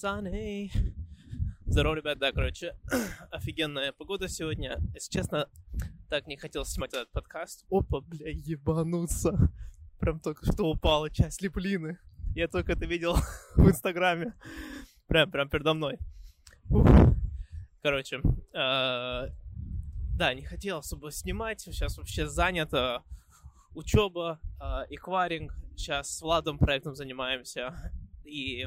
sunny. Здорово, ребят, да, короче, офигенная погода сегодня. Если честно, так не хотел снимать этот подкаст. Опа, бля, ебануться. Прям только что упала часть липлины. Я только это видел в Инстаграме. Прям, прям передо мной. Ух. Короче, э, да, не хотел особо снимать. Сейчас вообще занято. Учеба, э, эквайринг. Сейчас с Владом проектом занимаемся. И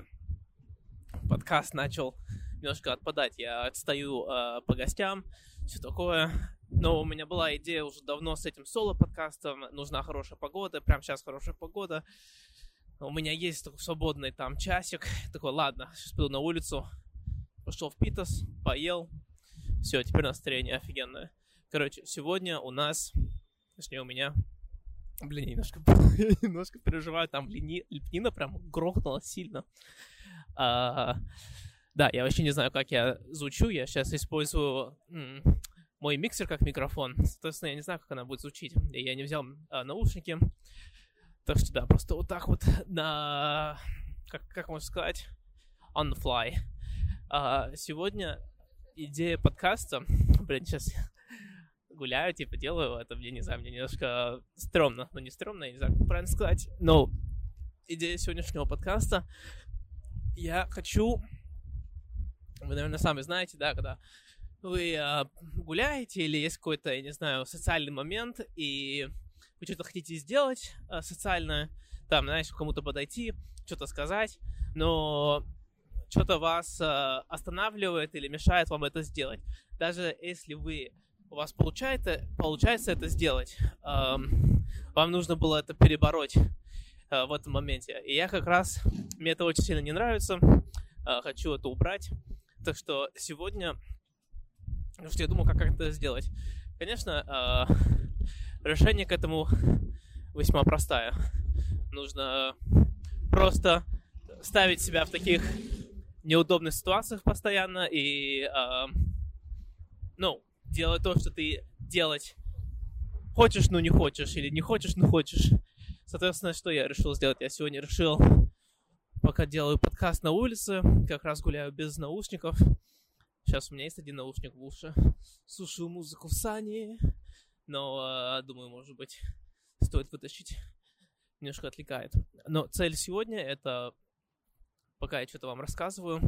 подкаст начал немножко отпадать. Я отстаю э, по гостям, все такое. Но у меня была идея уже давно с этим соло-подкастом. Нужна хорошая погода. Прямо сейчас хорошая погода. У меня есть такой свободный там часик. Такой, ладно, сейчас пойду на улицу. Пошел в Питас, поел. Все, теперь настроение офигенное. Короче, сегодня у нас, точнее у меня, блин, я немножко, я немножко переживаю, там лини, лепнина прям грохнула сильно. А, да, я вообще не знаю, как я звучу. Я сейчас использую мой миксер как микрофон. Соответственно, я не знаю, как она будет звучить. Я не взял а, наушники. Так что да, просто вот так вот на... Как, как можно сказать? On the fly. А, сегодня идея подкаста... Блин, сейчас гуляю, типа, делаю это, мне не знаю, мне немножко стрёмно. Ну, не стрёмно, я не знаю, как правильно сказать. Но идея сегодняшнего подкаста я хочу... Вы, наверное, сами знаете, да, когда вы э, гуляете или есть какой-то, я не знаю, социальный момент, и вы что-то хотите сделать э, социальное, там, знаешь, кому-то подойти, что-то сказать, но что-то вас э, останавливает или мешает вам это сделать. Даже если вы у вас получается, получается это сделать, э, вам нужно было это перебороть э, в этом моменте. И я как раз, мне это очень сильно не нравится, э, хочу это убрать. Так что сегодня, что я думаю, как это сделать. Конечно, э, решение к этому весьма простая. Нужно просто ставить себя в таких неудобных ситуациях постоянно и, э, ну, делать то, что ты делать хочешь, но не хочешь, или не хочешь, но хочешь. Соответственно, что я решил сделать? Я сегодня решил, пока делаю подкаст на улице, как раз гуляю без наушников. Сейчас у меня есть один наушник в уши. Слушаю музыку в сане, но, э, думаю, может быть, стоит вытащить. Немножко отвлекает. Но цель сегодня это, пока я что-то вам рассказываю,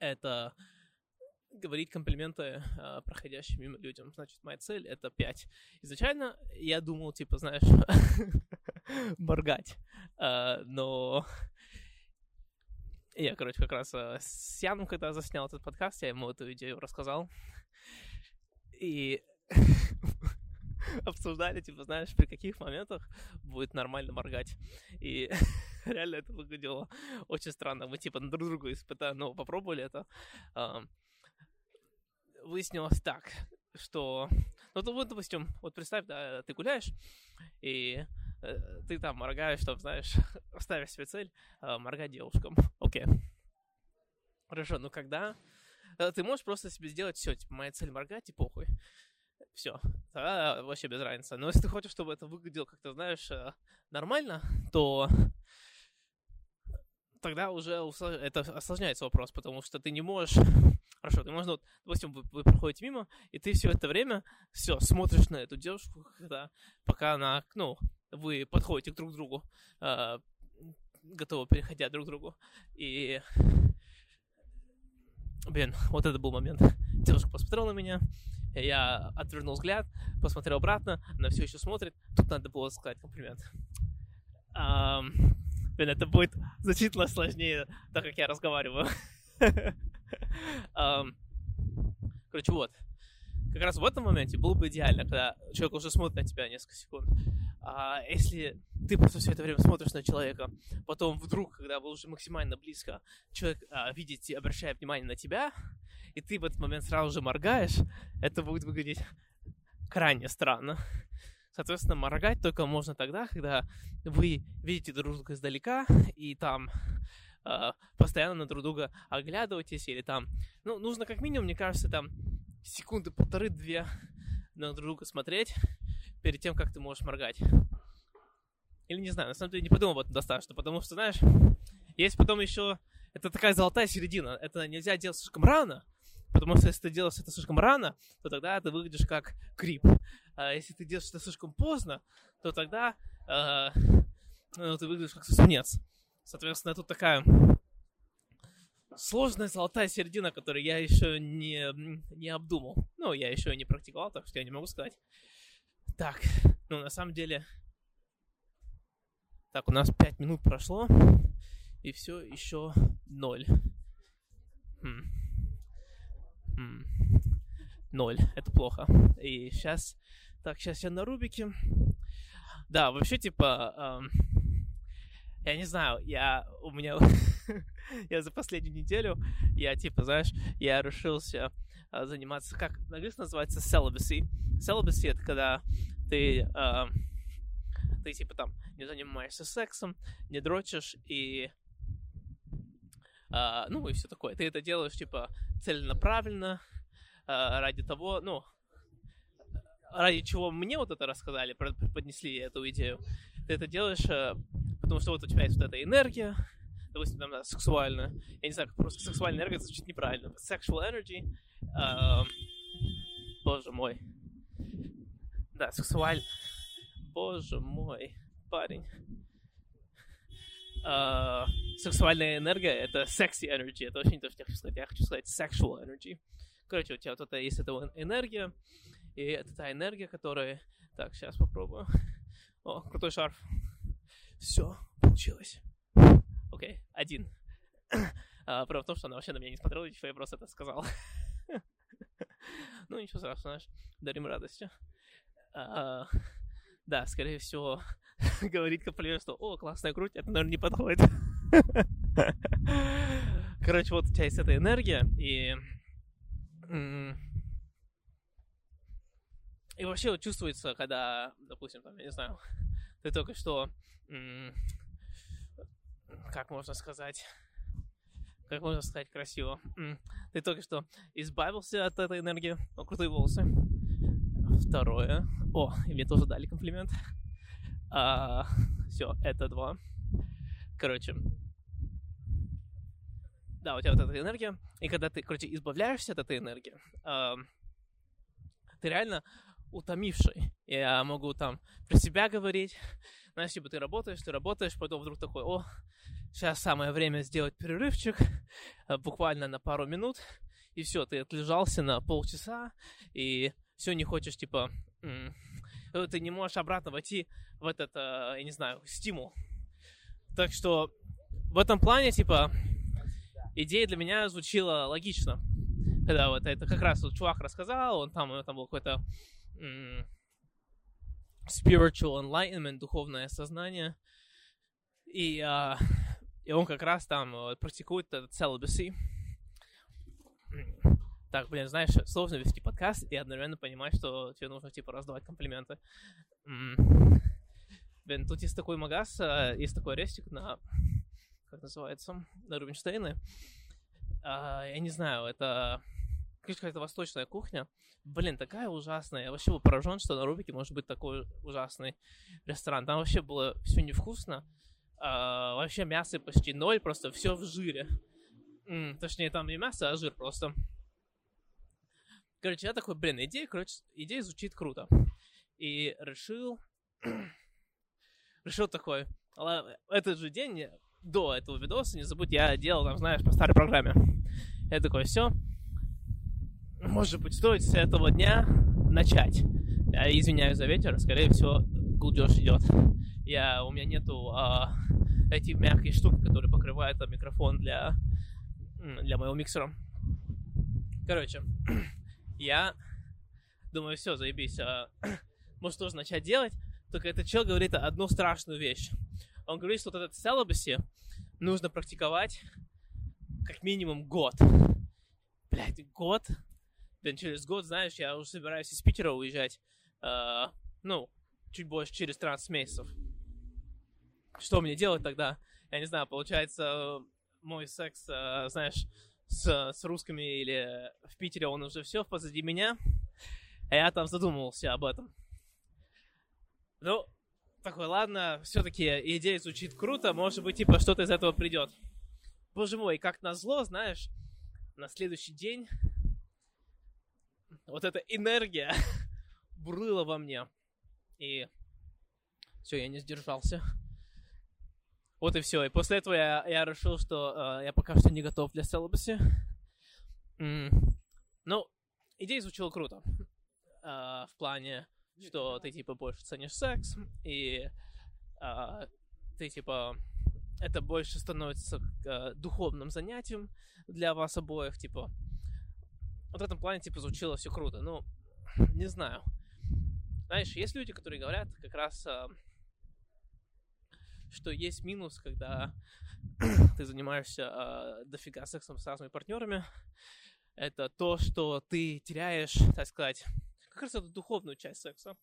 это говорить комплименты э, проходящим мимо людям. Значит, моя цель это 5. Изначально я думал, типа, знаешь, моргать. Э, но я, короче, как раз э, с Яном, когда заснял этот подкаст, я ему эту идею рассказал. И обсуждали, типа, знаешь, при каких моментах будет нормально моргать. И реально это выглядело очень странно. Мы, типа, друг другу испытали, ну, попробовали это. Выяснилось так, что... Ну, вот, допустим, вот представь, да, ты гуляешь, и э, ты там моргаешь, чтобы, знаешь, ставишь себе цель э, моргать девушкам. Окей. Хорошо, но когда... Э, ты можешь просто себе сделать все, типа, моя цель моргать, и похуй. Все, тогда вообще без разницы. Но если ты хочешь, чтобы это выглядело как-то, знаешь, э, нормально, то тогда уже это осложняется вопрос, потому что ты не можешь... Хорошо, ты можешь, вот, допустим, вы, вы проходите мимо, и ты все это время, все, смотришь на эту девушку, когда, пока она, ну, вы подходите друг к другу, э, готовы переходя друг к другу, и... Блин, вот это был момент. Девушка посмотрела на меня, я отвернул взгляд, посмотрел обратно, она все еще смотрит, тут надо было сказать комплимент. Um, Блин, это будет значительно сложнее, так как я разговариваю. Короче, вот. Как раз в этом моменте было бы идеально, когда человек уже смотрит на тебя несколько секунд. А если ты просто все это время смотришь на человека, потом вдруг, когда вы уже максимально близко, человек а, видит и обращает внимание на тебя, и ты в этот момент сразу же моргаешь, это будет выглядеть крайне странно. Соответственно, моргать только можно тогда, когда вы видите друг друга издалека, и там э, постоянно на друг друга оглядываетесь, или там, ну, нужно как минимум, мне кажется, там секунды полторы-две на друг друга смотреть перед тем, как ты можешь моргать. Или не знаю, на самом деле не подумал об этом достаточно, потому что, знаешь, есть потом еще это такая золотая середина. Это нельзя делать слишком рано, потому что если ты делаешь это слишком рано, то тогда ты выглядишь как крип. А если ты делаешь это слишком поздно, то тогда э, ну, ты выглядишь как сосунец. Соответственно, тут такая сложная золотая середина, которую я еще не, не обдумал. Ну, я еще не практиковал, так что я не могу сказать. Так, ну, на самом деле... Так, у нас 5 минут прошло, и все еще ноль. Хм. Ноль. Это плохо. И сейчас... Так, сейчас я на Рубике. Да, вообще, типа... Эм, я не знаю, я... У меня... я за последнюю неделю, я, типа, знаешь, я решился э, заниматься... Как на английском называется? Celibacy. Celibacy — это когда ты... Э, ты, типа, там, не занимаешься сексом, не дрочишь и Uh, ну и все такое. Ты это делаешь, типа, целенаправленно, uh, ради того, ну, ради чего мне вот это рассказали, поднесли эту идею. Ты это делаешь, uh, потому что вот у тебя есть вот эта энергия, допустим, там, да, сексуальная. Я не знаю, как просто сексуальная энергия звучит неправильно. Sexual energy. боже мой. Да, сексуаль... Боже мой, парень сексуальная энергия — это sexy energy. Это очень то, что я хочу сказать. Я хочу сказать sexual energy. Короче, у тебя вот это есть эта энергия, и это та энергия, которая... Так, сейчас попробую. О, крутой шарф. Все, получилось. Окей, okay, один. А, правда в том, что она вообще на меня не смотрела, ничего, я просто это сказал. ну, ничего страшного, знаешь, дарим радостью. А, да, скорее всего, говорить комплимент, что «О, классная грудь», это, наверное, не подходит. Короче, вот у тебя есть эта энергия, и... И вообще вот чувствуется, когда, допустим, там, я не знаю, ты только что, как можно сказать, как можно сказать красиво, ты только что избавился от этой энергии, о, крутые волосы. Второе, о, и мне тоже дали комплимент. А, все, это два. Короче, да, у тебя вот эта энергия, и когда ты, короче, избавляешься от этой энергии, э, ты реально утомивший. Я могу там про себя говорить, знаешь, типа ты работаешь, ты работаешь, потом вдруг такой, о, сейчас самое время сделать перерывчик, э, буквально на пару минут, и все, ты отлежался на полчаса, и все не хочешь, типа, ты не можешь обратно войти в этот, э, я не знаю, стимул. Так что в этом плане, типа, идея для меня звучила логично. Когда вот это как раз вот чувак рассказал, он там, там был какой-то spiritual enlightenment, духовное сознание. И, uh, и он как раз там uh, практикует этот celibacy так, блин, знаешь, сложно вести подкаст и одновременно понимать, что тебе нужно, типа, раздавать комплименты. Блин, тут есть такой магаз, э, есть такой рестик на, как называется, на Рубинштейны. А, я не знаю, это какая-то восточная кухня. Блин, такая ужасная. Я вообще был поражен, что на Рубике может быть такой ужасный ресторан. Там вообще было все невкусно. А, вообще мясо почти ноль, просто все в жире. М, точнее, там не мясо, а жир просто. Короче, я такой, блин, идея, короче, идея звучит круто. И решил, решил такой, этот же день, до этого видоса, не забудь, я делал, там, знаешь, по старой программе. Я такой, все, может быть, стоит с этого дня начать. Я извиняюсь за ветер, скорее всего, гудеж идет. Я, у меня нету а, эти мягкие штуки, которые покрывают а, микрофон для, для моего миксера. Короче, я думаю, все, заебись, а, может тоже начать делать, только этот чел говорит одну страшную вещь. Он говорит, что вот этот celibacy нужно практиковать как минимум год. Блять, год? Блин, через год, знаешь, я уже собираюсь из Питера уезжать, э, ну, чуть больше через 13 месяцев. Что мне делать тогда? Я не знаю, получается, мой секс, э, знаешь, с, с русскими или в Питере, он уже все позади меня. А я там задумывался об этом. Ну, такой, ладно, все-таки идея звучит круто, может быть, типа, что-то из этого придет. боже мой, как назло, знаешь, на следующий день вот эта энергия бурлила во мне. И все, я не сдержался. Вот и все. И после этого я, я решил, что э, я пока что не готов для селебаси. Mm. Ну, идея звучала круто. Э, в плане, что ты, типа, больше ценишь секс, и э, ты, типа, это больше становится э, духовным занятием для вас обоих, типа. Вот в этом плане, типа, звучало все круто. Ну, не знаю. Знаешь, есть люди, которые говорят как раз, э, что есть минус, когда ты занимаешься э, дофига сексом с разными партнерами. Это то, что ты теряешь, так сказать, как раз эту духовную часть секса.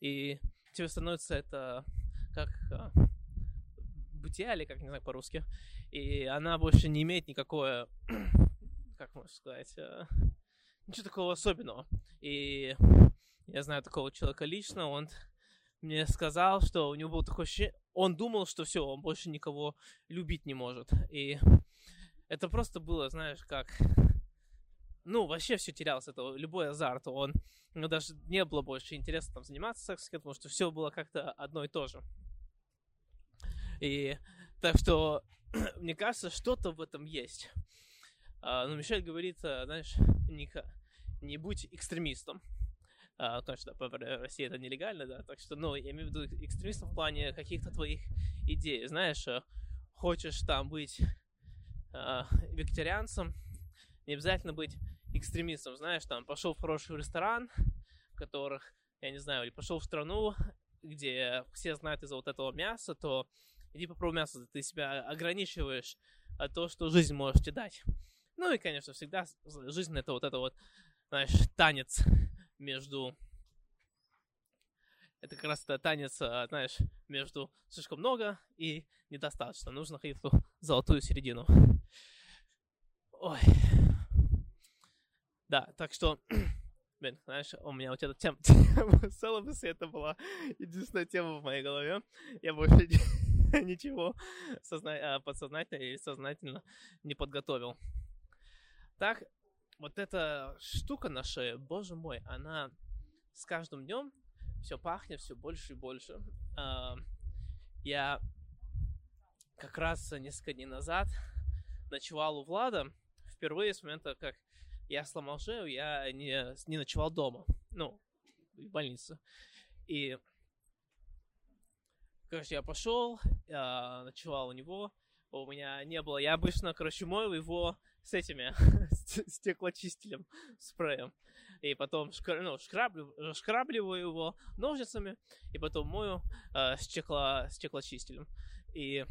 И тебе становится это как э, бытия, или как, не знаю, по-русски. И она больше не имеет никакое, как можно сказать, э, ничего такого особенного. И я знаю такого человека лично, он мне сказал, что у него было такое ощущение, он думал, что все, он больше никого любить не может. И это просто было, знаешь, как... Ну, вообще все терялось, это любой азарт. Он, ну, даже не было больше интереса там заниматься сексом, потому что все было как-то одно и то же. И так что, мне кажется, что-то в этом есть. А, но Мишель говорит, а, знаешь, не, не будь экстремистом. А, что да, в России это нелегально, да, так что, ну, я имею в виду экстремистом в плане каких-то твоих идей, знаешь, э, хочешь там быть а, вегетарианцем, не обязательно быть экстремистом, знаешь, там, пошел в хороший ресторан, в которых, я не знаю, или пошел в страну, где все знают из-за вот этого мяса, то иди попробуй мясо, ты себя ограничиваешь от того, что жизнь может тебе дать. Ну и, конечно, всегда жизнь это вот это вот, знаешь, танец между... Это как раз танец, а, знаешь, между слишком много и недостаточно. Нужно находить эту золотую середину. Ой. Да, так что, блин, знаешь, у меня вот эта тема, тема селебуса, это была единственная тема в моей голове. Я больше ничего созна... А, подсознательно или сознательно не подготовил. Так, вот эта штука на шее, боже мой, она с каждым днем все пахнет все больше и больше. А, я как раз несколько дней назад ночевал у Влада. Впервые с момента, как я сломал шею, я не, не ночевал дома. Ну, в больнице. И, короче, я пошел, я ночевал у него. У меня не было... Я обычно, короче, мою его с этими стеклочистителем, спреем. И потом шкра, ну, шкраблю, шкрабливаю его ножницами, и потом мою э, стекло, стеклочистителем. И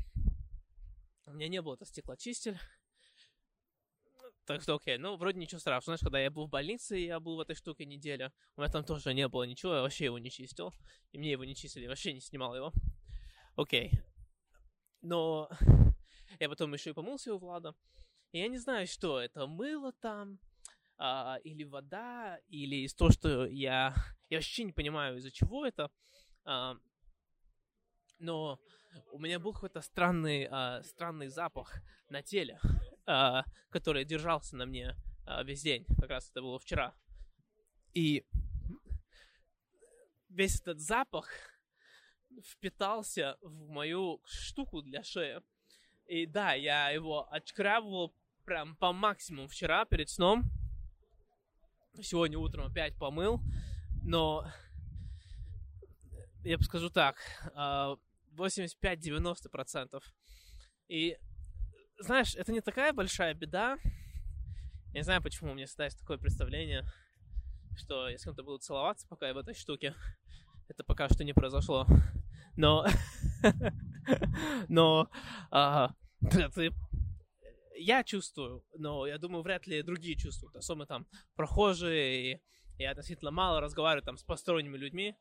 у меня не было это стеклочиститель. Так что окей, ну, вроде ничего страшного. Знаешь, когда я был в больнице, я был в этой штуке неделю, у меня там тоже не было ничего, я вообще его не чистил. И мне его не чистили, вообще не снимал его. Окей. Но я потом еще и помылся у Влада. Я не знаю, что это, мыло там, а, или вода, или из того, что я... Я вообще не понимаю, из-за чего это. А, но у меня был какой-то странный, а, странный запах на теле, а, который держался на мне а, весь день. Как раз это было вчера. И весь этот запах впитался в мою штуку для шеи. И да, я его отшкрабывал прям по максимуму вчера перед сном. Сегодня утром опять помыл. Но я бы скажу так, 85-90%. А, И знаешь, это не такая большая беда. Я не знаю, почему у меня всегда есть такое представление, что я с кем-то буду целоваться, пока я в этой штуке. Это пока что не произошло. Но... Но... Ты я чувствую, но я думаю, вряд ли другие чувствуют. Особенно там прохожие, и я относительно мало разговариваю там с посторонними людьми.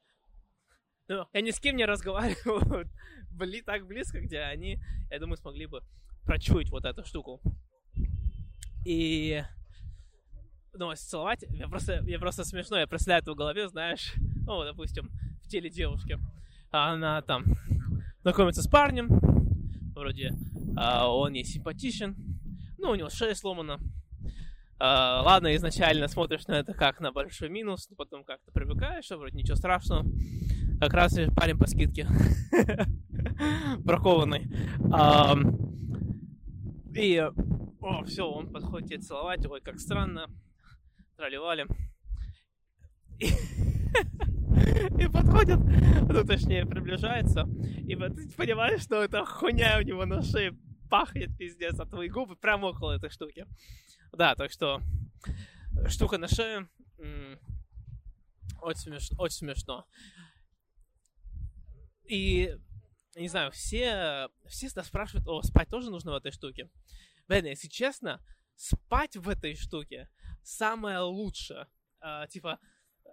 Ну, я ни с кем не разговариваю были так близко, где они, я думаю, смогли бы прочуять вот эту штуку. И ну, целовать, я просто, я просто смешно, я представляю это в голове, знаешь, ну, допустим, в теле девушки. Она там знакомится с парнем, вроде а, он ей симпатичен, Ну, у него шея сломана. А, ладно, изначально смотришь на это как на большой минус, но потом как-то привыкаешь, что вроде ничего страшного. Как раз парень по скидке. Бракованный. А, и, о, все, он подходит тебе целовать, ой, как странно. Тролливали. И, и подходит, ну, точнее, приближается, и ты понимаешь, что это хуйня у него на шее пахнет пиздец, а твои губы прямо около этой штуки. Да, так что штука на шее очень, смеш... очень смешно. И, не знаю, все, все всегда спрашивают, о, спать тоже нужно в этой штуке. Блин, если честно, спать в этой штуке самое лучшее. А, типа,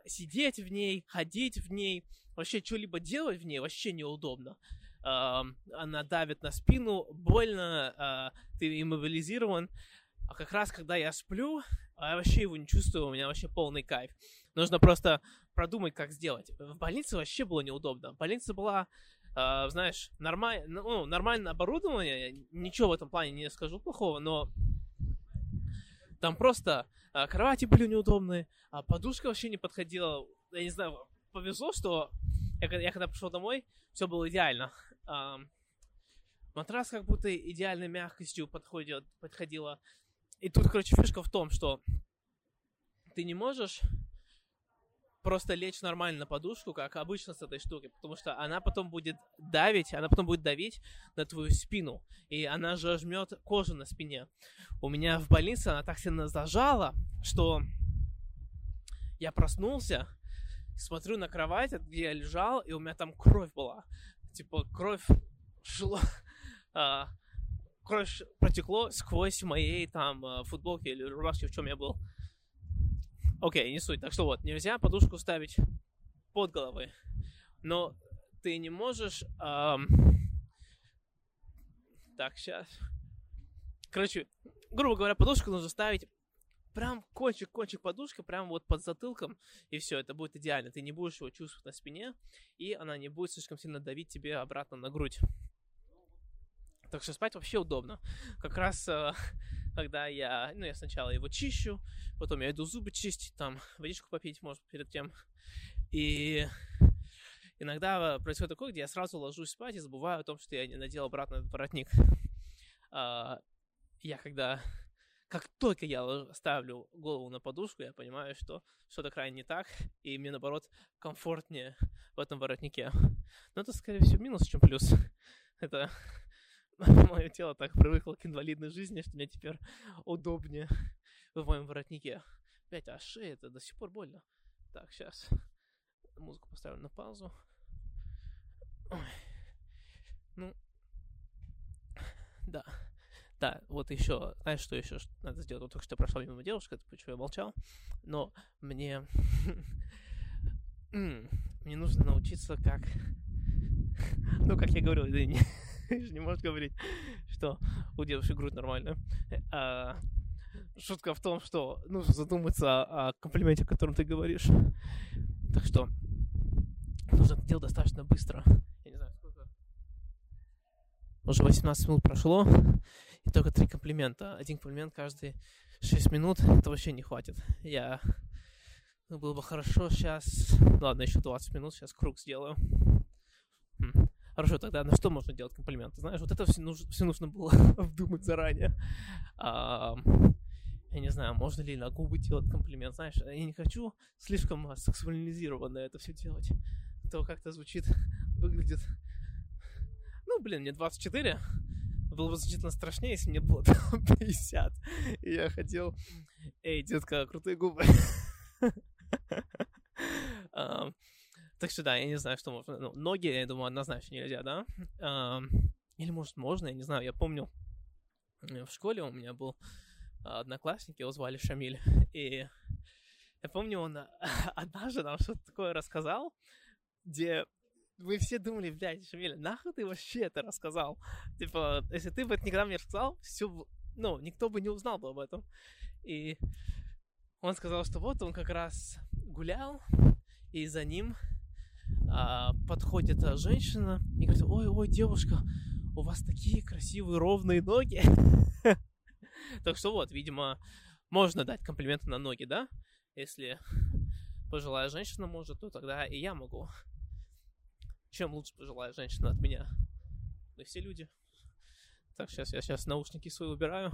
сидеть в ней, ходить в ней, вообще что-либо делать в ней вообще неудобно. А, она давит на спину, больно, а, ты иммобилизирован. А как раз, когда я сплю, я вообще его не чувствую, у меня вообще полный кайф. Нужно просто продумать, как сделать. В больнице вообще было неудобно. Больница была, э, знаешь, нормаль... ну, нормальное оборудование, ничего в этом плане не скажу плохого, но там просто кровати были неудобные, а подушка вообще не подходила. Я не знаю, повезло, что я, я когда пришел домой, все было идеально. Э, матрас как будто идеальной мягкостью подходил, подходила. И тут, короче, фишка в том, что ты не можешь просто лечь нормально на подушку, как обычно с этой штукой, потому что она потом будет давить, она потом будет давить на твою спину, и она же жмет кожу на спине. У меня в больнице она так сильно зажала, что я проснулся, смотрю на кровать, где я лежал, и у меня там кровь была. Типа, кровь шла, а, кровь протекло сквозь моей там э, футболки или рубашки, в чем я был. Окей, не суть. Так что вот, нельзя подушку ставить под головой. Но ты не можешь... Эм... Так, сейчас. Короче, грубо говоря, подушку нужно ставить прям кончик-кончик подушки, прям вот под затылком, и все, это будет идеально. Ты не будешь его чувствовать на спине, и она не будет слишком сильно давить тебе обратно на грудь. Так что спать вообще удобно. Как раз э, когда я, ну, я сначала его чищу, потом я иду зубы чистить, там, водичку попить, может, перед тем. И иногда происходит такое, где я сразу ложусь спать и забываю о том, что я не надел обратно этот воротник. А, я когда, как только я ставлю голову на подушку, я понимаю, что что-то крайне не так, и мне, наоборот, комфортнее в этом воротнике. Но это, скорее всего, минус, чем плюс. Это мое тело так привыкло к инвалидной жизни, что мне теперь удобнее в моем воротнике. Опять, а шея это до сих пор больно. Так, сейчас музыку поставлю на паузу. Ой. Ну, да. Да, вот еще, знаешь, что еще надо сделать? Вот только что прошла мимо девушка, почему я молчал. Но мне... мне нужно научиться как... Ну, как я говорил, не, не можешь говорить, что у девушек грудь нормальная. А, шутка в том, что нужно задуматься о комплименте, о котором ты говоришь. Так что нужно это делать достаточно быстро. Я не знаю, сколько. Уже 18 минут прошло, и только три комплимента. Один комплимент каждые 6 минут. Это вообще не хватит. Я... Ну, было бы хорошо сейчас... Ладно, еще 20 минут, сейчас круг сделаю. Хм. Хорошо, тогда на что можно делать комплименты? Знаешь, вот это все нужно, все нужно было обдумать заранее. А, я не знаю, можно ли на губы делать комплимент. Знаешь, я не хочу слишком сексуализированно это все делать. То как-то звучит, выглядит... Ну, блин, мне 24. Было бы значительно страшнее, если мне было 50. И я хотел... Эй, детка, крутые губы. Так что да, я не знаю, что можно. Ну, ноги, я думаю, однозначно нельзя, да? Или, может, можно, я не знаю. Я помню, в школе у меня был одноклассник, его звали Шамиль. И я помню, он однажды нам что-то такое рассказал, где вы все думали, блядь, Шамиль, нахуй ты вообще это рассказал? Типа, если ты бы это никогда мне рассказал, все, ну, никто бы не узнал бы об этом. И он сказал, что вот он как раз гулял, и за ним а, подходит женщина и говорит, ой, ой, девушка, у вас такие красивые ровные ноги. Так что вот, видимо, можно дать комплименты на ноги, да? Если пожилая женщина может, то тогда и я могу. Чем лучше пожилая женщина от меня? Да все люди. Так, сейчас я сейчас наушники свои убираю.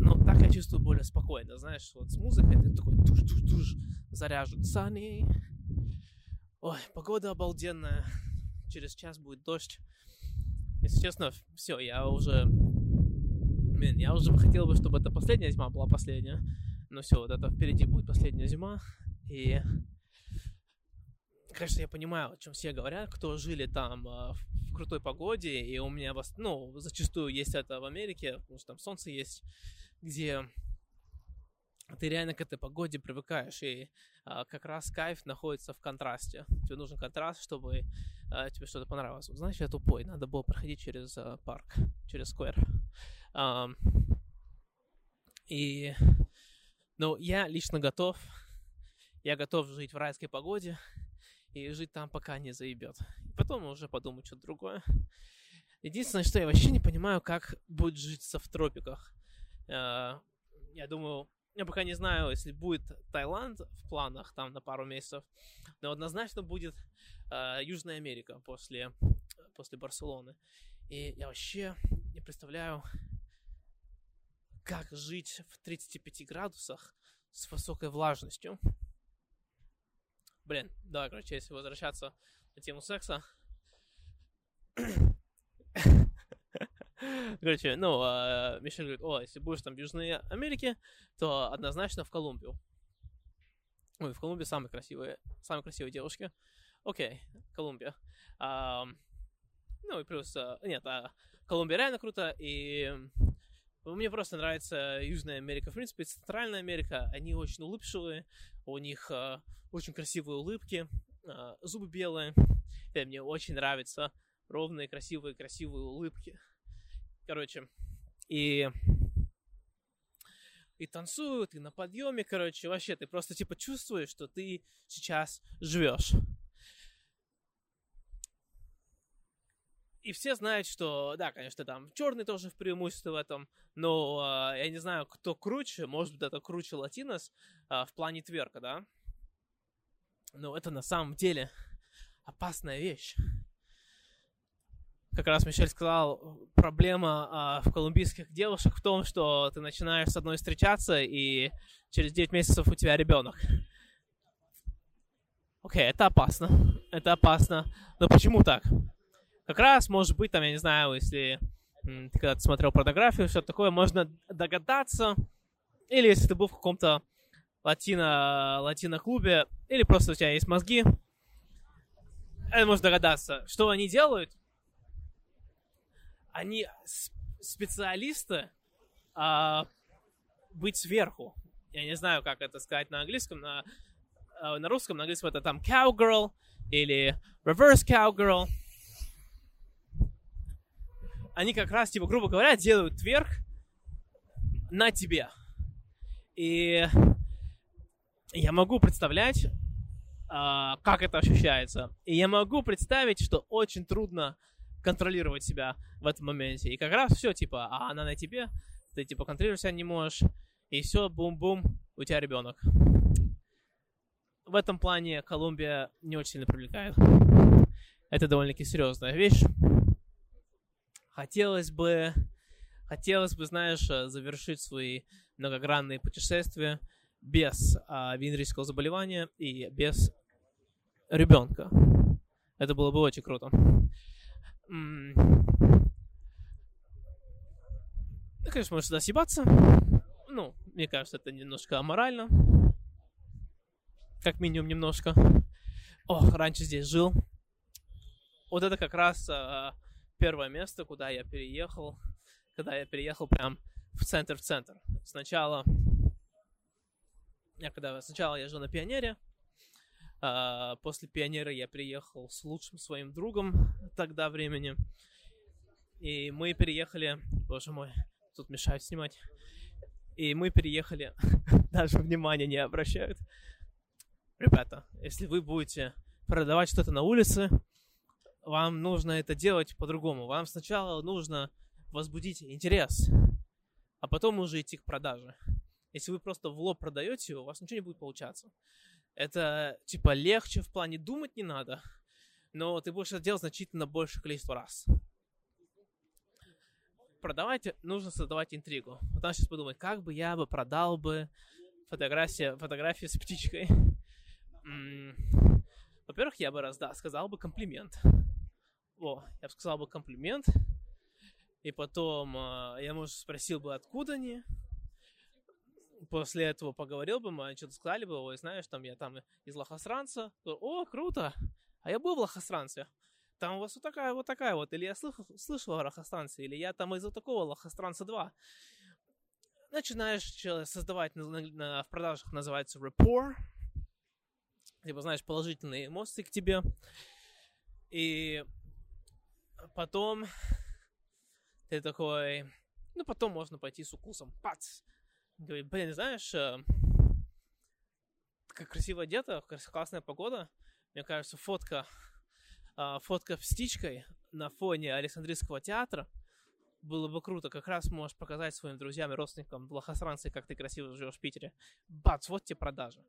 Ну, так я чувствую более спокойно, знаешь, вот с музыкой ты такой туш-туш-туш заряжен. Sunny. Ой, погода обалденная. Через час будет дождь. Если честно, все, я уже... Блин, я уже хотел бы, чтобы это последняя зима была последняя. Но все, вот это впереди будет последняя зима. И конечно, я понимаю, о чем все говорят, кто жили там э, в крутой погоде, и у меня, ну, зачастую есть это в Америке, потому что там солнце есть, где ты реально к этой погоде привыкаешь, и а, как раз кайф находится в контрасте. Тебе нужен контраст, чтобы а, тебе что-то понравилось. Вот, знаешь, я тупой, надо было проходить через а, парк, через сквер. А, и, ну, я лично готов, я готов жить в райской погоде, и жить там, пока не заебет. Потом уже подумать что-то другое. Единственное, что я вообще не понимаю, как будет житься в тропиках. Э, я думаю, я пока не знаю, если будет Таиланд в планах там на пару месяцев, но однозначно будет э, Южная Америка после, после Барселоны. И я вообще не представляю, как жить в 35 градусах с высокой влажностью. Блин, да, короче, если возвращаться на тему секса. Короче, ну, а, Мишель говорит, о, если будешь там в Южной Америке, то однозначно в Колумбию. Ой, в Колумбии самые красивые, самые красивые девушки. Окей, Колумбия. А, ну и плюс, а, нет, а, Колумбия реально круто, и мне просто нравится Южная Америка, в принципе, Центральная Америка, они очень улыбчивые, у них э, очень красивые улыбки, э, зубы белые. И мне очень нравятся ровные, красивые, красивые улыбки. Короче, и и танцуют, и на подъеме, короче, вообще ты просто типа чувствуешь, что ты сейчас живешь. И все знают, что, да, конечно, там черный тоже в преимуществе в этом, но э, я не знаю, кто круче, может быть, это круче Латинос э, в плане тверка, да? Но это на самом деле опасная вещь. Как раз Мишель сказал, проблема э, в колумбийских девушек в том, что ты начинаешь с одной встречаться, и через 9 месяцев у тебя ребенок. Окей, okay, это опасно. Это опасно. Но почему так? Как раз, может быть, там, я не знаю, если ты когда-то смотрел порнографию, что такое, можно догадаться, или если ты был в каком-то латино, латино-клубе, или просто у тебя есть мозги, это можно догадаться, что они делают. Они специалисты а, быть сверху. Я не знаю, как это сказать на английском, на, а, на русском, на английском это там cowgirl или reverse cowgirl они как раз, типа, грубо говоря, делают тверк на тебе. И я могу представлять, а, как это ощущается. И я могу представить, что очень трудно контролировать себя в этом моменте. И как раз все, типа, а она на тебе, ты, типа, контролировать себя не можешь. И все, бум-бум, у тебя ребенок. В этом плане Колумбия не очень сильно привлекает. Это довольно-таки серьезная вещь. Хотелось бы, хотелось бы, знаешь, э, завершить свои многогранные путешествия без а, венерического заболевания и без ребенка. Это было бы очень круто. Ну, конечно, можно сюда съебаться. Ну, мне кажется, это немножко аморально. Как минимум немножко. Ох, раньше здесь жил. Вот это как раз а, первое место, куда я переехал, когда я переехал прям в центр в центр. Сначала я когда сначала я жил на Пионере, а после Пионера я приехал с лучшим своим другом тогда времени, и мы переехали, боже мой, тут мешают снимать, и мы переехали, даже внимания не обращают. Ребята, если вы будете продавать что-то на улице, вам нужно это делать по-другому. Вам сначала нужно возбудить интерес, а потом уже идти к продаже. Если вы просто в лоб продаете, у вас ничего не будет получаться. Это типа легче в плане думать не надо, но ты будешь это делать значительно большее количество раз. Продавать нужно создавать интригу. Вот сейчас подумать, как бы я бы продал бы фотографии, фотографии с птичкой. Во-первых, я бы разда, сказал бы комплимент. О, я бы сказал бы комплимент. И потом э, я, может, спросил бы, откуда они. После этого поговорил бы, мы что-то сказали бы, ой, знаешь, там я там из Лохосранца, о, круто, а я был в Лохосранце, там у вас вот такая вот такая вот, или я слышал, слышал о Лохостранце, или я там из вот такого Лохостранца 2. Начинаешь создавать на, на, в продажах, называется rapport, типа, знаешь, положительные эмоции к тебе, и потом ты такой, ну, потом можно пойти с укусом, пац, Говорит, блин, знаешь, э, как красиво одета, классная погода. Мне кажется, фотка, э, фотка с птичкой на фоне Александрийского театра было бы круто. Как раз можешь показать своим друзьям и родственникам лохосранцы, как ты красиво живешь в Питере. Бац, вот тебе продажа.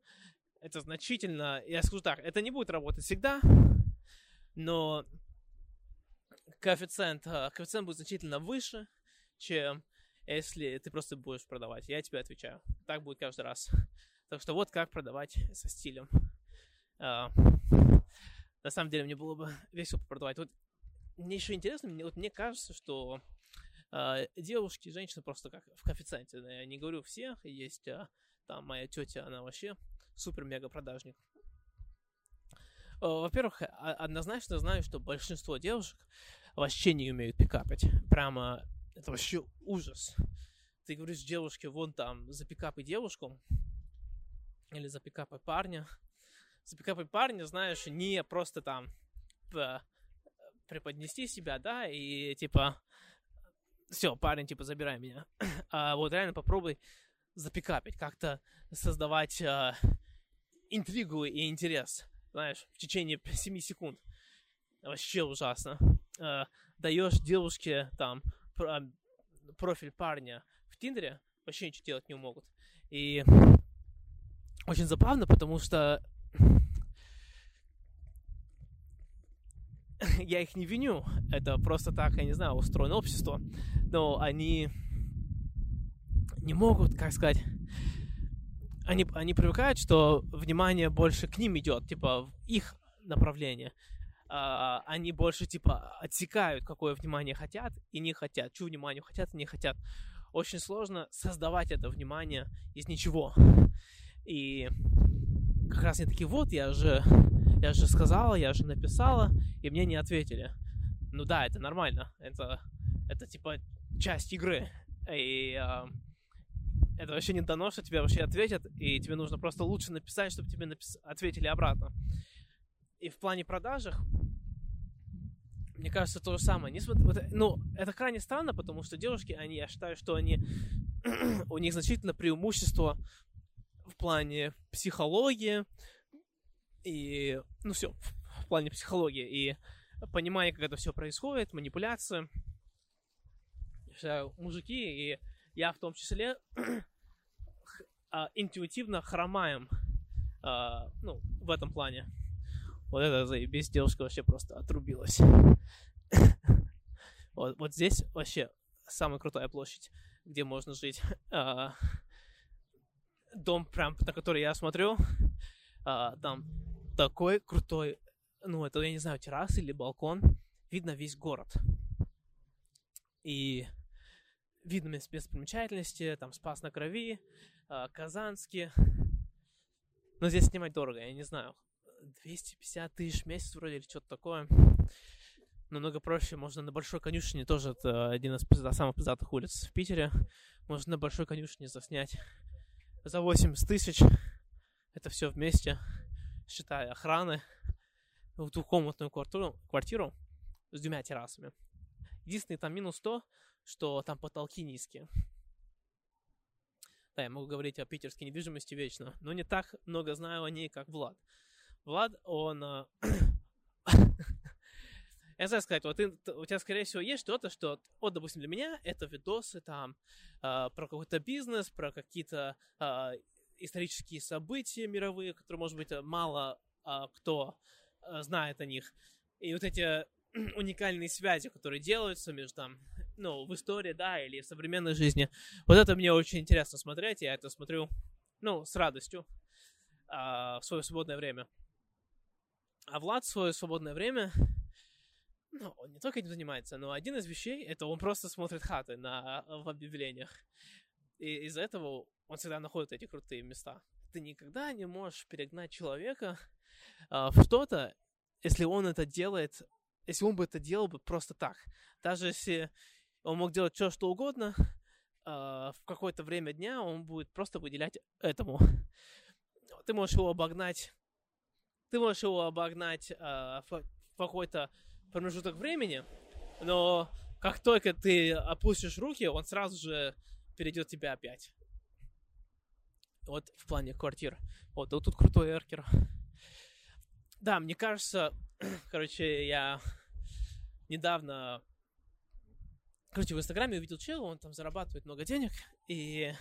Это значительно, я скажу так, это не будет работать всегда, но коэффициент, э, коэффициент будет значительно выше, чем если ты просто будешь продавать. Я тебе отвечаю. Так будет каждый раз. Так что вот как продавать со стилем. А, на самом деле мне было бы весело продавать. Вот мне еще интересно, мне, вот мне кажется, что а, девушки, женщины просто как в коэффициенте. Я не говорю все, есть а, там моя тетя, она вообще супер-мега продажник. Во-первых, однозначно знаю, что большинство девушек вообще не умеют пикапить. Прямо это вообще ужас. Ты говоришь девушке, вон там, запикапай девушку, или запикапай парня. Запикапай парня, знаешь, не просто там преподнести себя, да, и типа, все, парень, типа, забирай меня. А вот реально попробуй запикапить, как-то создавать э, интригу и интерес, знаешь, в течение 7 секунд. Вообще ужасно. Э, даешь девушке там профиль парня в Тиндере, вообще ничего делать не могут. И очень забавно, потому что я их не виню. Это просто так, я не знаю, устроено общество. Но они не могут, как сказать, они, они привыкают, что внимание больше к ним идет, типа в их направление а, они больше типа отсекают, какое внимание хотят и не хотят, чего внимание хотят и не хотят. Очень сложно создавать это внимание из ничего. И как раз они такие, вот, я же, я же сказала, я же написала, и мне не ответили. Ну да, это нормально, это, это типа часть игры. И э, это вообще не дано, что тебе вообще ответят, и тебе нужно просто лучше написать, чтобы тебе напис... ответили обратно. И в плане продажах, мне кажется, то же самое. Несмотря, вот, ну, это крайне странно, потому что девушки, они, я считаю, что они, у них значительно преимущество в плане психологии и, ну, все, в плане психологии и понимания, как это все происходит, манипуляции. Мужики, и я в том числе, а, интуитивно хромаем, а, ну, в этом плане. Вот это заебись, девушка вообще просто отрубилась. Вот, вот здесь вообще самая крутая площадь, где можно жить. А, дом, прям на который я смотрю, там такой крутой, ну, это, я не знаю, терраса или балкон, видно весь город. И видно местопримечательности, там Спас на Крови, а, Казанский. Но здесь снимать дорого, я не знаю. 250 тысяч в месяц вроде или что-то такое. Намного проще, можно на Большой конюшне, тоже это один из самых пиздатых улиц в Питере. Можно на Большой конюшне заснять за 80 тысяч. Это все вместе, считая охраны, в двухкомнатную квартиру, квартиру с двумя террасами. Единственный там минус то, что там потолки низкие. Да, я могу говорить о питерской недвижимости вечно, но не так много знаю о ней, как Влад. Влад, он... Э, я знаю сказать, вот ты, у тебя, скорее всего, есть что-то, что, вот, допустим, для меня это видосы там э, про какой-то бизнес, про какие-то э, исторические события мировые, которые, может быть, мало э, кто э, знает о них. И вот эти уникальные связи, которые делаются между там, ну, в истории, да, или в современной жизни. Вот это мне очень интересно смотреть, я это смотрю, ну, с радостью э, в свое свободное время. А Влад в свое свободное время ну, он не только этим занимается, но один из вещей, это он просто смотрит хаты на, в объявлениях. И из-за этого он всегда находит эти крутые места. Ты никогда не можешь перегнать человека э, в что-то, если он это делает, если он бы это делал бы просто так. Даже если он мог делать все, что угодно, э, в какое-то время дня он будет просто выделять этому. Ты можешь его обогнать, ты можешь его обогнать э, в какой-то промежуток времени, но как только ты опустишь руки, он сразу же перейдет тебя опять. Вот в плане квартир. Вот, вот тут крутой эркер. Да, мне кажется, короче, я недавно, короче, в Инстаграме увидел чела, он там зарабатывает много денег, и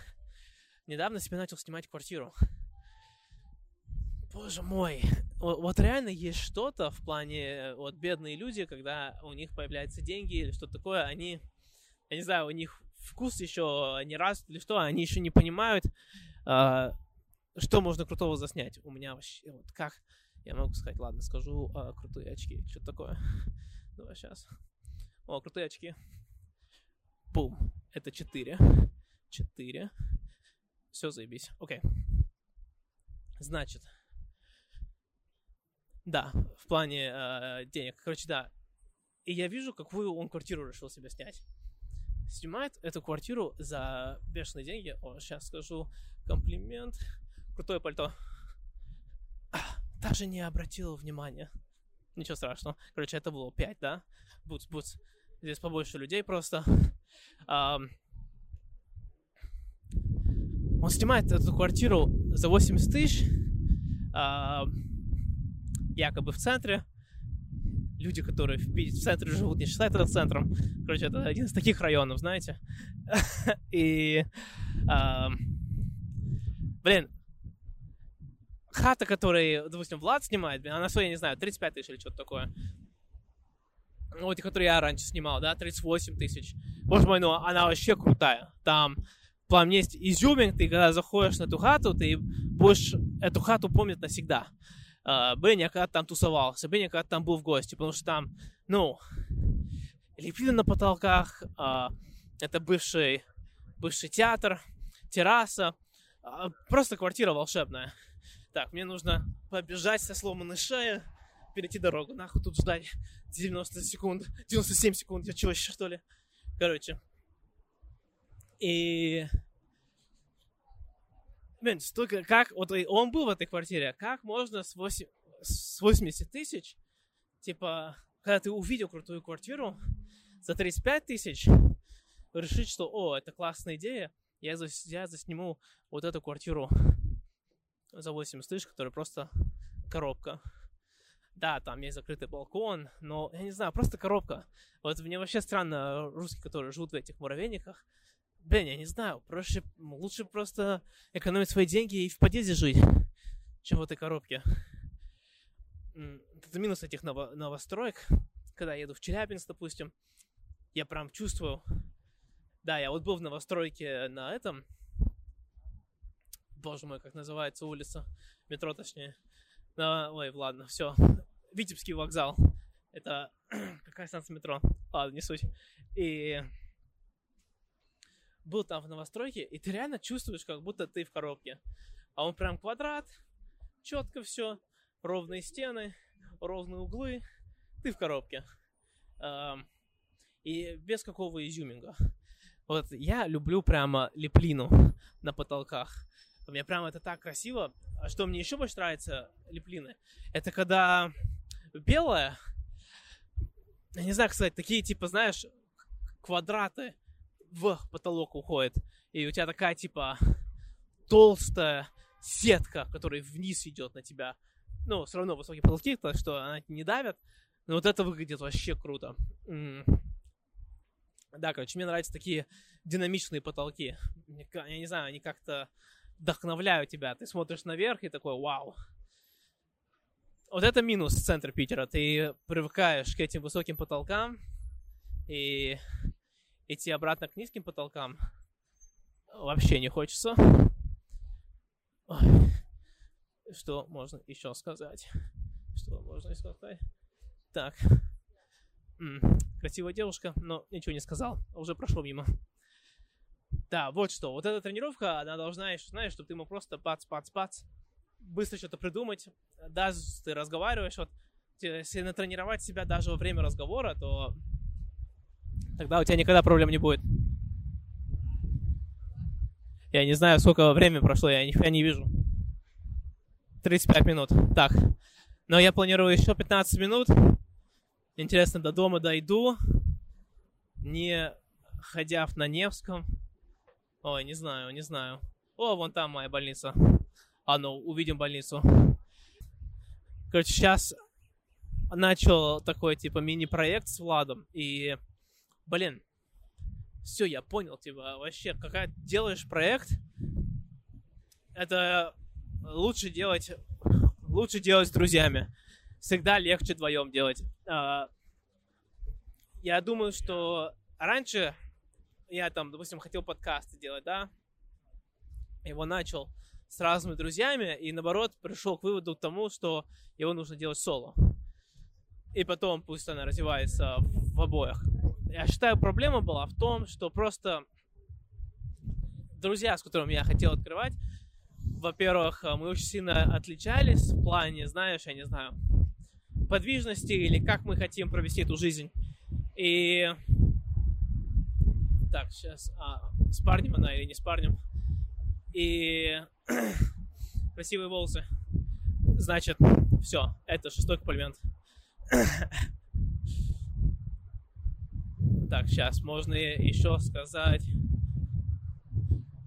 недавно себе начал снимать квартиру. Боже мой, вот реально есть что-то в плане, вот бедные люди, когда у них появляются деньги или что-то такое, они, я не знаю, у них вкус еще не раз или что, они еще не понимают, э, что можно крутого заснять. У меня вообще, вот как, я могу сказать, ладно, скажу э, крутые очки, что такое. Давай сейчас. О, крутые очки. Бум. Это 4. 4. Все, заебись. Окей. Значит, да, в плане э, денег. Короче, да. И я вижу, какую он квартиру решил себе снять. Снимает эту квартиру за бешеные деньги. О, сейчас скажу комплимент. Крутое пальто. даже не обратил внимания. Ничего страшного. Короче, это было 5, да? Бутс, бутс. Здесь побольше людей просто. Он снимает эту квартиру за 80 тысяч. Якобы в центре. Люди, которые в, центре живут, не считают это центром. Короче, это один из таких районов, знаете. И, блин, хата, которую, допустим, Влад снимает, она стоит, я не знаю, 35 тысяч или что-то такое. Вот, которую я раньше снимал, да, 38 тысяч. Боже мой, ну она вообще крутая. Там, план есть изюминг, ты когда заходишь на эту хату, ты будешь эту хату помнить навсегда э, Бенни когда там тусовался, Бенни когда там был в гости, потому что там, ну, лепили на потолках, э, это бывший, бывший театр, терраса, э, просто квартира волшебная. Так, мне нужно побежать со сломанной шеей, перейти дорогу, нахуй тут ждать 90 секунд, 97 секунд, я чего еще, что ли? Короче. И Блин, столько, как, вот он был в этой квартире, как можно с, 8, с 80 тысяч, типа, когда ты увидел крутую квартиру за 35 тысяч, решить, что, о, это классная идея, я, зас, я засниму вот эту квартиру за 80 тысяч, которая просто коробка. Да, там есть закрытый балкон, но, я не знаю, просто коробка. Вот мне вообще странно русские, которые живут в этих муравейниках, блин, я не знаю, проще, лучше просто экономить свои деньги и в подъезде жить, чем в этой коробке. Это минус этих ново- новостроек. Когда я еду в Челябинск, допустим, я прям чувствую... Да, я вот был в новостройке на этом... Боже мой, как называется улица? Метро, точнее. На... Ой, ладно, все. Витебский вокзал. Это... Какая станция метро? Ладно, не суть. И был там в новостройке, и ты реально чувствуешь, как будто ты в коробке. А он прям квадрат, четко все, ровные стены, ровные углы, ты в коробке. И без какого изюминга. Вот я люблю прямо леплину на потолках. Меня прямо это так красиво. А что мне еще больше нравится леплины, это когда белая, я не знаю, сказать, такие типа, знаешь, квадраты, в потолок уходит. И у тебя такая, типа, толстая сетка, которая вниз идет на тебя. Ну, все равно высокие потолки, так что она не давят, Ну вот это выглядит вообще круто. Да, короче, мне нравятся такие динамичные потолки. Я не знаю, они как-то вдохновляют тебя. Ты смотришь наверх и такой, вау. Вот это минус центра Питера. Ты привыкаешь к этим высоким потолкам и идти обратно к низким потолкам вообще не хочется. Ой. Что можно еще сказать? Что можно еще сказать? Так. М-м, красивая девушка, но ничего не сказал. Уже прошло мимо. Да, вот что. Вот эта тренировка, она должна, знаешь, чтобы ты мог просто пац-пац-пац быстро что-то придумать. Даже ты разговариваешь, вот, если натренировать себя даже во время разговора, то тогда у тебя никогда проблем не будет. Я не знаю, сколько времени прошло, я нифига не вижу. 35 минут. Так. Но я планирую еще 15 минут. Интересно, до дома дойду, не ходя на Невском. Ой, не знаю, не знаю. О, вон там моя больница. А ну, увидим больницу. Короче, сейчас начал такой, типа, мини-проект с Владом. И, блин, все, я понял, типа, вообще, когда делаешь проект, это лучше делать, лучше делать с друзьями. Всегда легче вдвоем делать. А, я думаю, что раньше я там, допустим, хотел подкасты делать, да, его начал с разными друзьями, и наоборот пришел к выводу к тому, что его нужно делать соло. И потом пусть она развивается в обоих. Я считаю, проблема была в том, что просто друзья, с которыми я хотел открывать, во-первых, мы очень сильно отличались в плане, знаешь, я не знаю, подвижности или как мы хотим провести эту жизнь. И так, сейчас, а, с парнем она или не с парнем. И красивые волосы. Значит, все, это шестой комплимент. Так, сейчас можно еще сказать.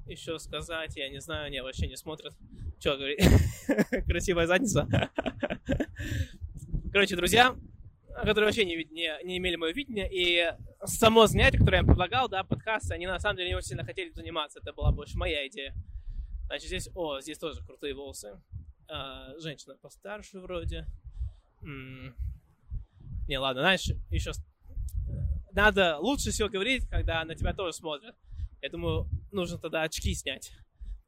Еще сказать, я не знаю, не, вообще не смотрят. Че говорит? Красивая задница. Короче, друзья, которые вообще не, не, не имели мое видение, и само занятие, которое я им предлагал, да, подкасты, они на самом деле не очень сильно хотели заниматься. Это была больше моя идея. Значит, здесь, о, здесь тоже крутые волосы. А, женщина постарше вроде. М-м. Не, ладно, знаешь, еще надо лучше всего говорить, когда на тебя тоже смотрят. Я думаю, нужно тогда очки снять.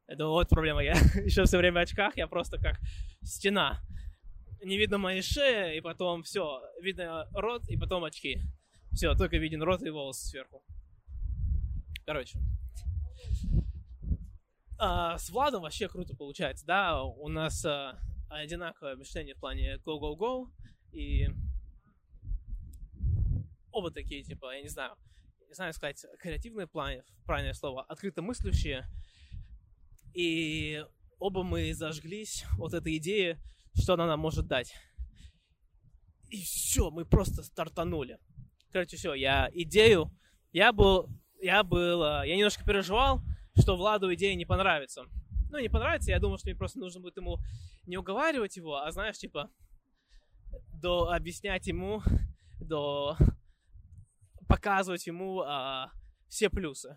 Это вот проблема. Я еще все время в очках, я просто как стена. Не видно моей шеи, и потом все. Видно рот, и потом очки. Все, только виден рот и волосы сверху. Короче. А, с Владом вообще круто получается, да? У нас а, одинаковое мышление в плане go-go-go. И оба такие, типа, я не знаю, не знаю сказать, креативные плане, правильное слово, открыто мыслящие. И оба мы зажглись от этой идеи, что она нам может дать. И все, мы просто стартанули. Короче, все, я идею, я был, я был, я немножко переживал, что Владу идея не понравится. Ну, не понравится, я думал, что мне просто нужно будет ему не уговаривать его, а знаешь, типа, до объяснять ему, до показывать ему а, все плюсы.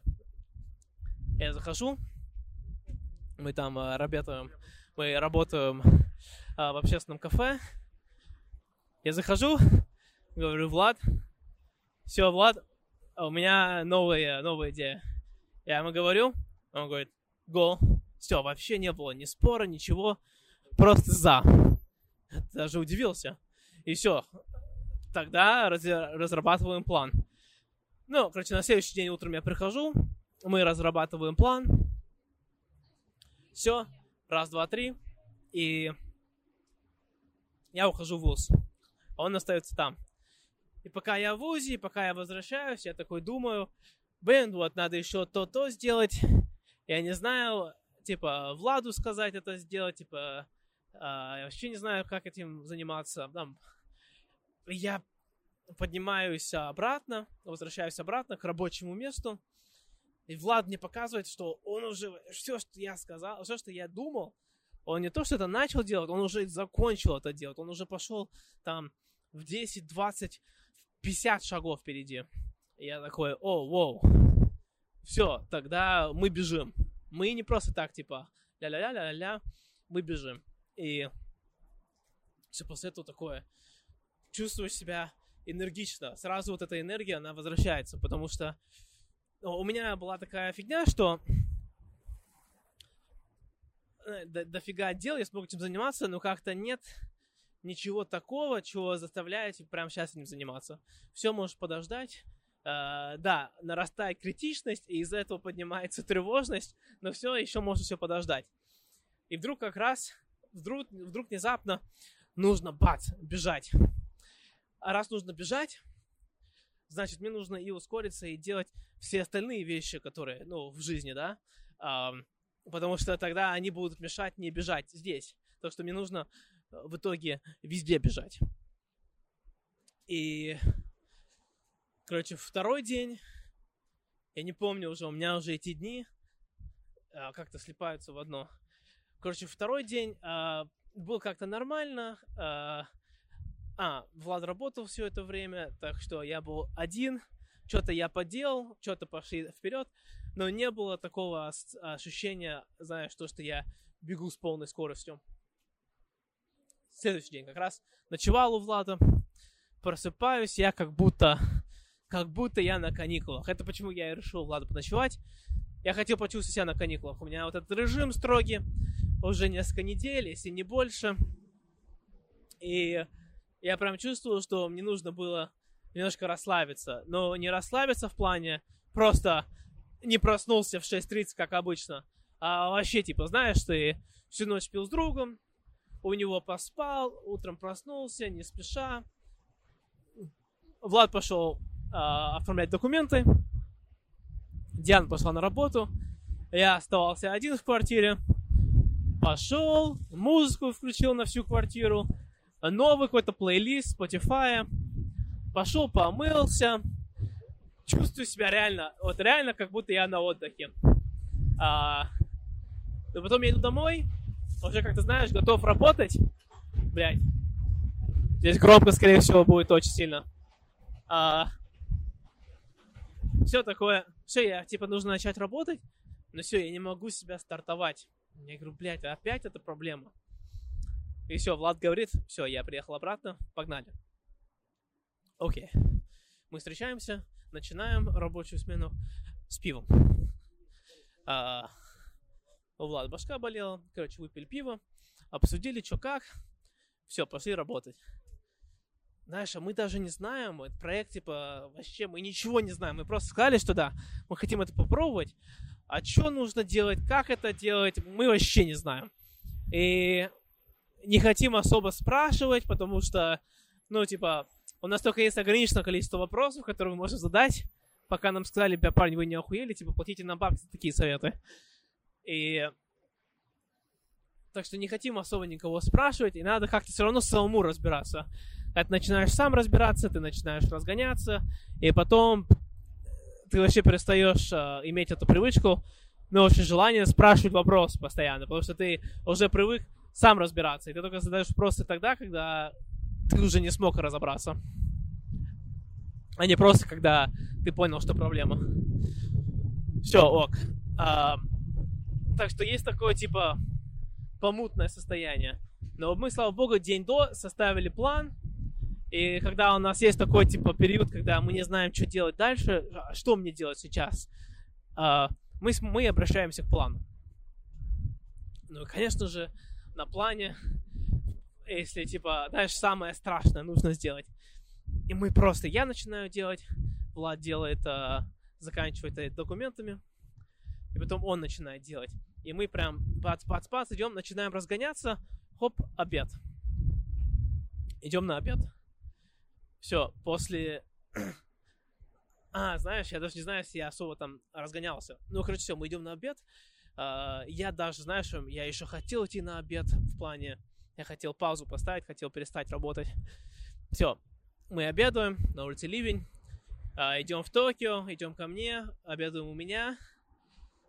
Я захожу, мы там а, работаем, мы работаем а, в общественном кафе. Я захожу, говорю, Влад, все, Влад, у меня новая, новая идея. Я ему говорю, он говорит, го. Все, вообще не было ни спора, ничего, просто за. Даже удивился. И все, тогда разрабатываем план. Ну, короче, на следующий день утром я прихожу, мы разрабатываем план. Все, раз, два, три. И я ухожу в ВУЗ. А он остается там. И пока я в ВУЗе, пока я возвращаюсь, я такой думаю, блин, вот надо еще то-то сделать. Я не знаю, типа, Владу сказать это сделать, типа, а, я вообще не знаю, как этим заниматься. Там, я поднимаюсь обратно, возвращаюсь обратно к рабочему месту, и Влад мне показывает, что он уже все, что я сказал, все, что я думал, он не то, что это начал делать, он уже закончил это делать, он уже пошел там в 10, 20, 50 шагов впереди. Я такой, о, воу, все, тогда мы бежим. Мы не просто так, типа, ля-ля-ля-ля-ля, мы бежим. И все после этого такое, чувствуешь себя энергично. Сразу вот эта энергия, она возвращается, потому что ну, у меня была такая фигня, что э, до, дофига дел, я смогу этим заниматься, но как-то нет ничего такого, чего заставляет прямо сейчас этим заниматься. Все может подождать. Uh, да, нарастает критичность, и из-за этого поднимается тревожность, но все еще может все подождать. И вдруг как раз, вдруг, вдруг внезапно нужно, бац, бежать. А раз нужно бежать, значит, мне нужно и ускориться, и делать все остальные вещи, которые, ну, в жизни, да, а, потому что тогда они будут мешать мне бежать здесь. То, что мне нужно э, в итоге везде бежать. И, короче, второй день, я не помню уже, у меня уже эти дни а, как-то слипаются в одно. Короче, второй день а, был как-то нормально. А, а, Влад работал все это время, так что я был один. Что-то я поделал, что-то пошли вперед, но не было такого ощущения, знаешь, то, что я бегу с полной скоростью. Следующий день как раз ночевал у Влада, просыпаюсь, я как будто, как будто я на каникулах. Это почему я и решил Влада поночевать. Я хотел почувствовать себя на каникулах. У меня вот этот режим строгий уже несколько недель, если не больше. И я прям чувствовал, что мне нужно было немножко расслабиться. Но не расслабиться в плане просто не проснулся в 6.30, как обычно, а вообще, типа, знаешь, ты всю ночь пил с другом, у него поспал, утром проснулся, не спеша. Влад пошел а, оформлять документы, Диана пошла на работу, я оставался один в квартире, пошел, музыку включил на всю квартиру, новый какой-то плейлист Spotify, пошел, помылся, чувствую себя реально, вот реально, как будто я на отдыхе. А, но потом я иду домой, уже, как ты знаешь, готов работать. Блять. Здесь громко, скорее всего, будет очень сильно. А, все такое. Все, я, типа, нужно начать работать, но все, я не могу себя стартовать. Я говорю, блядь, опять это проблема. И все, Влад говорит, все, я приехал обратно, погнали. Окей. Мы встречаемся, начинаем рабочую смену с пивом. А, у Влада башка болела, короче, выпили пиво, обсудили, что как, все, пошли работать. Знаешь, а мы даже не знаем, этот проект, типа, вообще мы ничего не знаем. Мы просто сказали, что да, мы хотим это попробовать, а что нужно делать, как это делать, мы вообще не знаем. И не хотим особо спрашивать, потому что, ну, типа, у нас только есть ограниченное количество вопросов, которые мы можем задать, пока нам сказали, бля, парень, вы не охуели, типа, платите нам бабки за такие советы. И так что не хотим особо никого спрашивать, и надо как-то все равно самому разбираться. Когда ты начинаешь сам разбираться, ты начинаешь разгоняться, и потом ты вообще перестаешь э, иметь эту привычку, но очень желание спрашивать вопрос постоянно, потому что ты уже привык сам разбираться, и ты только задаешь вопросы тогда, когда ты уже не смог разобраться, а не просто когда ты понял, что проблема. Все, ок. А, так что есть такое типа помутное состояние. Но мы, слава богу, день до составили план, и когда у нас есть такой типа период, когда мы не знаем, что делать дальше, а что мне делать сейчас, а, мы, мы обращаемся к плану. Ну, конечно же, на плане, если типа, знаешь, самое страшное нужно сделать. И мы просто, я начинаю делать, Влад делает, а, заканчивает документами, и потом он начинает делать. И мы прям бац-бац-бац идем, начинаем разгоняться, хоп, обед. Идем на обед. Все, после... А, знаешь, я даже не знаю, если я особо там разгонялся. Ну, короче, все, мы идем на обед. Uh, я даже, знаешь, я еще хотел идти на обед в плане... Я хотел паузу поставить, хотел перестать работать. Все, мы обедаем, на улице ливень. Uh, идем в Токио, идем ко мне, обедаем у меня.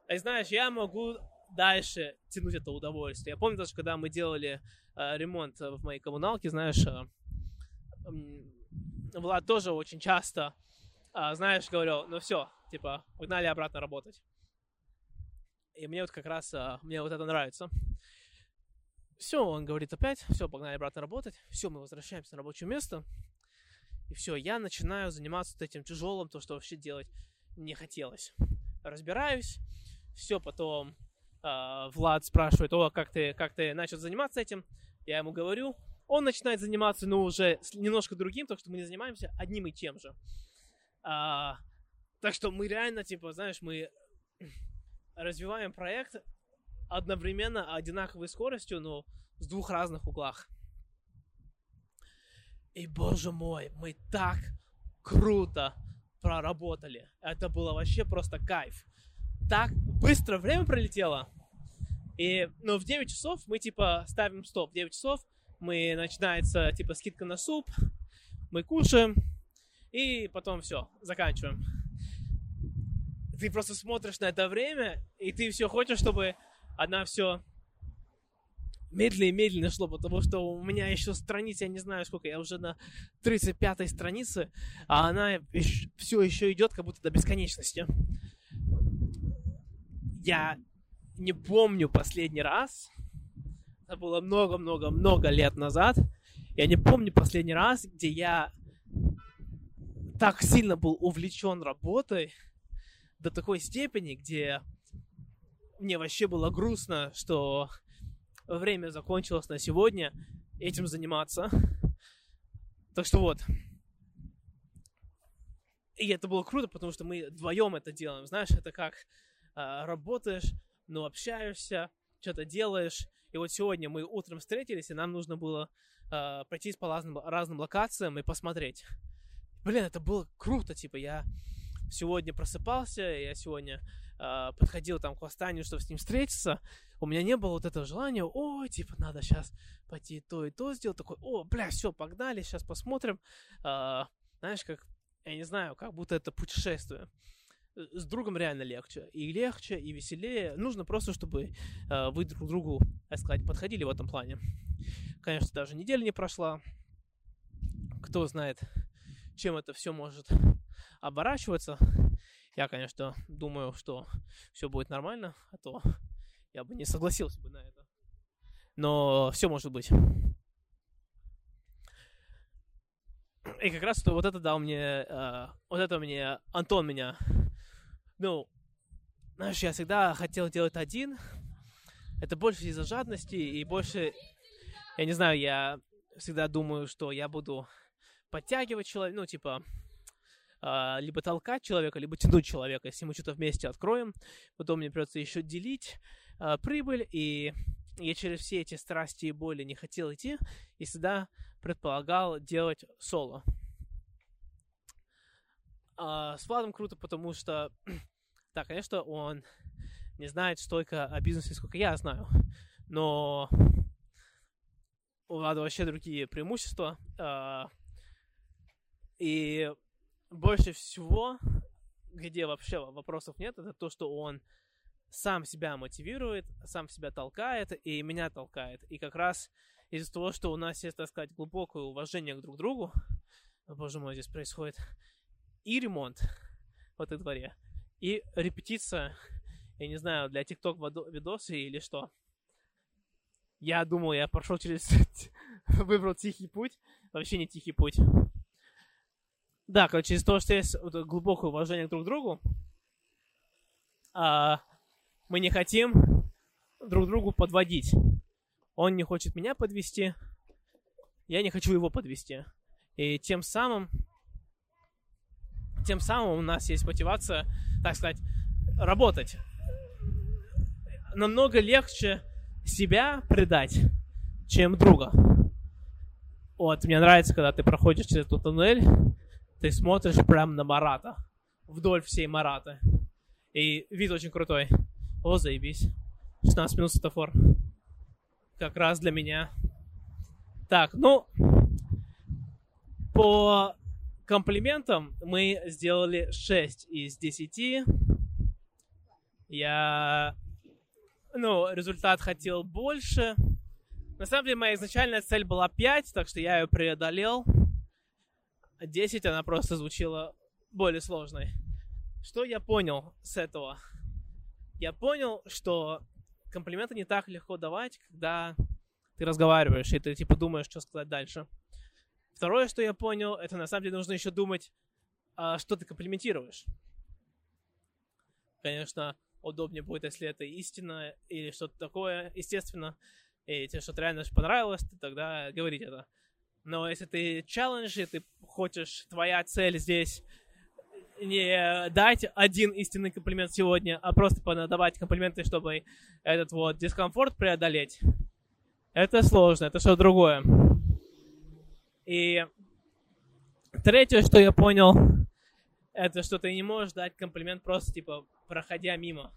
И знаешь, я могу дальше тянуть это удовольствие. Я помню даже, когда мы делали uh, ремонт в моей коммуналке, знаешь, Влад тоже очень часто, а, знаешь, говорил, ну все, типа, погнали обратно работать. И мне вот как раз, а, мне вот это нравится. Все, он говорит опять, все, погнали обратно работать. Все, мы возвращаемся на рабочее место. И все, я начинаю заниматься вот этим тяжелым, то, что вообще делать не хотелось. Разбираюсь, все, потом э, Влад спрашивает, о, как ты, как ты начал заниматься этим? Я ему говорю, он начинает заниматься, но уже немножко другим, так что мы не занимаемся одним и тем же. А, так что мы реально, типа, знаешь, мы развиваем проект одновременно одинаковой скоростью, но с двух разных углах. И, боже мой, мы так круто проработали. Это было вообще просто кайф. Так быстро время пролетело. И, ну, в 9 часов мы, типа, ставим стоп. В 9 часов мы, начинается, типа, скидка на суп, мы кушаем, и потом все, заканчиваем. Ты просто смотришь на это время, и ты все хочешь, чтобы она все медленно и медленно шло, потому что у меня еще страниц, я не знаю сколько, я уже на 35-й странице, а она все еще идет как будто до бесконечности. Я не помню последний раз, это было много-много-много лет назад, я не помню последний раз, где я так сильно был увлечен работой до такой степени, где мне вообще было грустно, что время закончилось на сегодня, этим заниматься. Так что вот. И это было круто, потому что мы вдвоем это делаем. Знаешь, это как работаешь, но общаешься, что-то делаешь. И вот сегодня мы утром встретились, и нам нужно было э, пройтись по разным, разным локациям и посмотреть. Блин, это было круто, типа, я сегодня просыпался, я сегодня э, подходил там к восстанию, чтобы с ним встретиться, у меня не было вот этого желания, о, типа, надо сейчас пойти то и то сделать, такой, о, бля, все, погнали, сейчас посмотрим, э, знаешь, как, я не знаю, как будто это путешествие. С другом реально легче. И легче, и веселее. Нужно просто, чтобы э, вы друг другу, так сказать, подходили в этом плане. Конечно, даже неделя не прошла. Кто знает, чем это все может оборачиваться. Я, конечно, думаю, что все будет нормально, а то я бы не согласился бы на это. Но все может быть. И как раз вот это дал мне, э, вот это мне, Антон меня, ну, знаешь, я всегда хотел делать один. Это больше из-за жадности и больше, я не знаю, я всегда думаю, что я буду подтягивать человека, ну, типа, а, либо толкать человека, либо тянуть человека. Если мы что-то вместе откроем, потом мне придется еще делить а, прибыль, и я через все эти страсти и боли не хотел идти, и всегда предполагал делать соло. А, с Владом круто, потому что, да, конечно, он не знает столько о бизнесе, сколько я знаю, но у Влада вообще другие преимущества. А, и больше всего, где вообще вопросов нет, это то, что он сам себя мотивирует, сам себя толкает и меня толкает. И как раз из-за того, что у нас есть, так сказать, глубокое уважение к друг другу, боже мой, здесь происходит и ремонт в этой дворе, и репетиция, я не знаю, для ТикТок видосы или что. Я думал, я прошел через... выбрал тихий путь. Вообще не тихий путь. Да, короче, из-за того, что есть глубокое уважение друг к другу, а, мы не хотим друг другу подводить. Он не хочет меня подвести, я не хочу его подвести. И тем самым, тем самым у нас есть мотивация, так сказать, работать. Намного легче себя предать, чем друга. Вот, мне нравится, когда ты проходишь через этот туннель, ты смотришь прям на Марата, вдоль всей Мараты. И вид очень крутой. О, заебись. 16 минут светофор. Как раз для меня. Так, ну, по комплиментам мы сделали 6 из 10. Я, ну, результат хотел больше. На самом деле, моя изначальная цель была 5, так что я ее преодолел. 10 она просто звучала более сложной. Что я понял с этого? Я понял, что комплименты не так легко давать, когда ты разговариваешь, и ты типа думаешь, что сказать дальше. Второе, что я понял, это на самом деле нужно еще думать, а, что ты комплиментируешь. Конечно, удобнее будет, если это истина или что-то такое, естественно, и тебе что-то реально понравилось, ты тогда говорить это. Но если ты челлендж, и ты хочешь, твоя цель здесь не дать один истинный комплимент сегодня, а просто давать комплименты, чтобы этот вот дискомфорт преодолеть, это сложно, это что другое. И третье, что я понял, это что ты не можешь дать комплимент просто типа проходя мимо.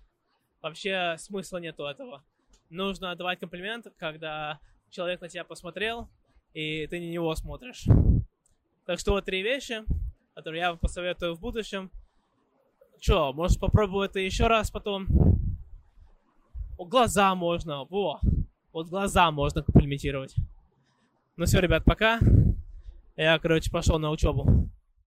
Вообще смысла нету этого. Нужно давать комплимент, когда человек на тебя посмотрел, и ты на него смотришь. Так что вот три вещи, которые я вам посоветую в будущем. Че, можешь попробовать это еще раз потом? О, глаза можно, во. Вот глаза можно комплиментировать. Ну все, ребят, пока. Я, короче, пошел на учебу.